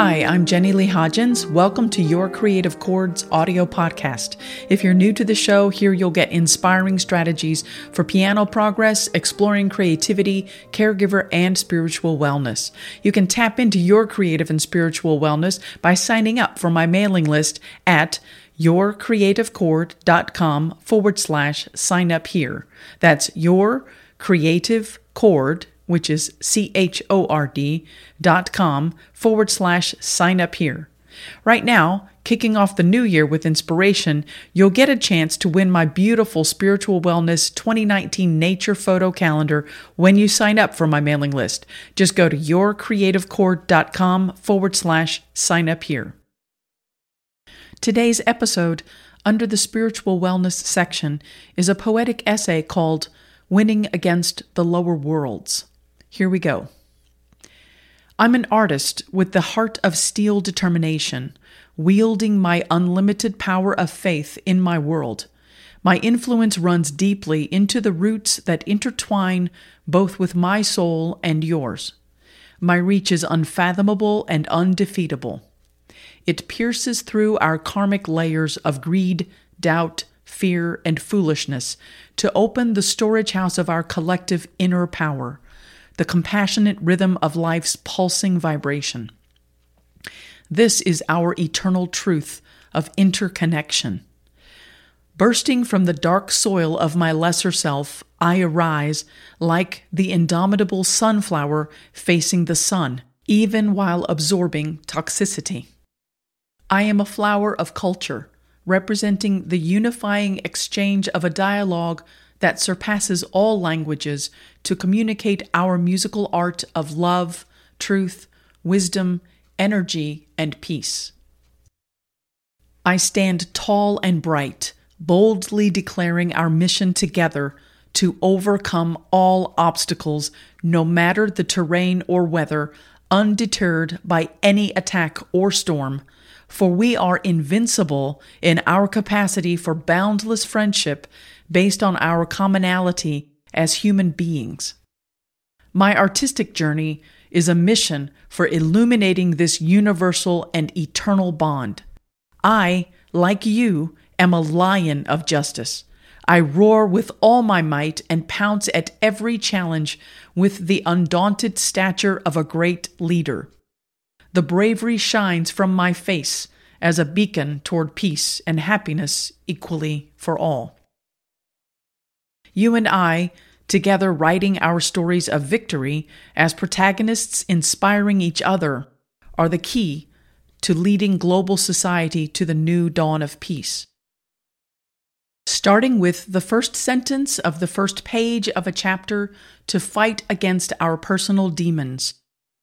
Hi, I'm Jenny Leigh Hodgins. Welcome to Your Creative Chords audio podcast. If you're new to the show, here you'll get inspiring strategies for piano progress, exploring creativity, caregiver, and spiritual wellness. You can tap into your creative and spiritual wellness by signing up for my mailing list at yourcreativechord.com forward slash sign up here. That's your creative chord which is C H O R D dot com forward slash sign up here. Right now, kicking off the new year with inspiration, you'll get a chance to win my beautiful Spiritual Wellness 2019 Nature Photo Calendar when you sign up for my mailing list. Just go to yourcreativechord.com forward slash sign up here. Today's episode, under the Spiritual Wellness section, is a poetic essay called Winning Against the Lower Worlds. Here we go. I'm an artist with the heart of steel determination, wielding my unlimited power of faith in my world. My influence runs deeply into the roots that intertwine both with my soul and yours. My reach is unfathomable and undefeatable. It pierces through our karmic layers of greed, doubt, fear, and foolishness to open the storage house of our collective inner power the compassionate rhythm of life's pulsing vibration. This is our eternal truth of interconnection. Bursting from the dark soil of my lesser self, I arise like the indomitable sunflower facing the sun, even while absorbing toxicity. I am a flower of culture, representing the unifying exchange of a dialogue that surpasses all languages to communicate our musical art of love, truth, wisdom, energy, and peace. I stand tall and bright, boldly declaring our mission together to overcome all obstacles, no matter the terrain or weather, undeterred by any attack or storm. For we are invincible in our capacity for boundless friendship based on our commonality as human beings. My artistic journey is a mission for illuminating this universal and eternal bond. I, like you, am a lion of justice. I roar with all my might and pounce at every challenge with the undaunted stature of a great leader. The bravery shines from my face as a beacon toward peace and happiness equally for all. You and I, together writing our stories of victory as protagonists inspiring each other, are the key to leading global society to the new dawn of peace. Starting with the first sentence of the first page of a chapter to fight against our personal demons,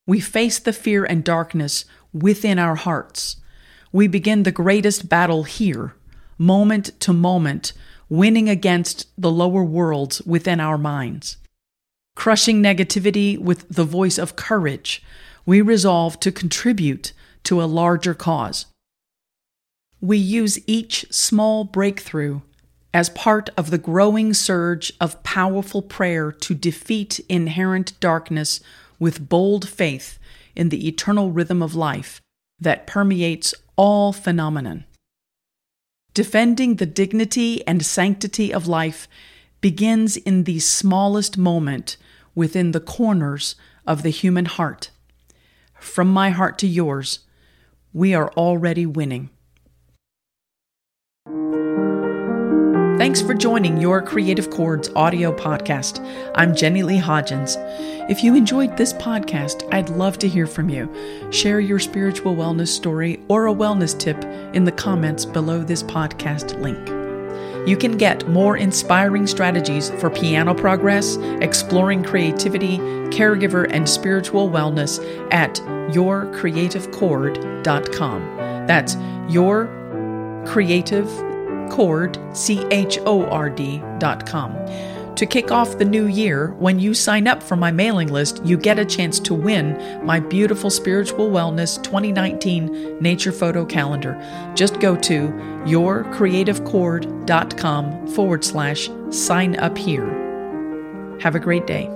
we face the fear and darkness within our hearts. We begin the greatest battle here, moment to moment, winning against the lower worlds within our minds. Crushing negativity with the voice of courage, we resolve to contribute to a larger cause. We use each small breakthrough as part of the growing surge of powerful prayer to defeat inherent darkness with bold faith in the eternal rhythm of life that permeates all phenomenon. Defending the dignity and sanctity of life begins in the smallest moment within the corners of the human heart. From my heart to yours, we are already winning. Thanks for joining your Creative Chords audio podcast. I'm Jenny Leigh Hodgins. If you enjoyed this podcast, I'd love to hear from you. Share your spiritual wellness story or a wellness tip in the comments below this podcast link. You can get more inspiring strategies for piano progress, exploring creativity, caregiver, and spiritual wellness at yourcreativechord.com. That's your creative chord, C H O R D dot com. To kick off the new year, when you sign up for my mailing list, you get a chance to win my beautiful Spiritual Wellness 2019 Nature Photo Calendar. Just go to yourcreativechord.com forward slash sign up here. Have a great day.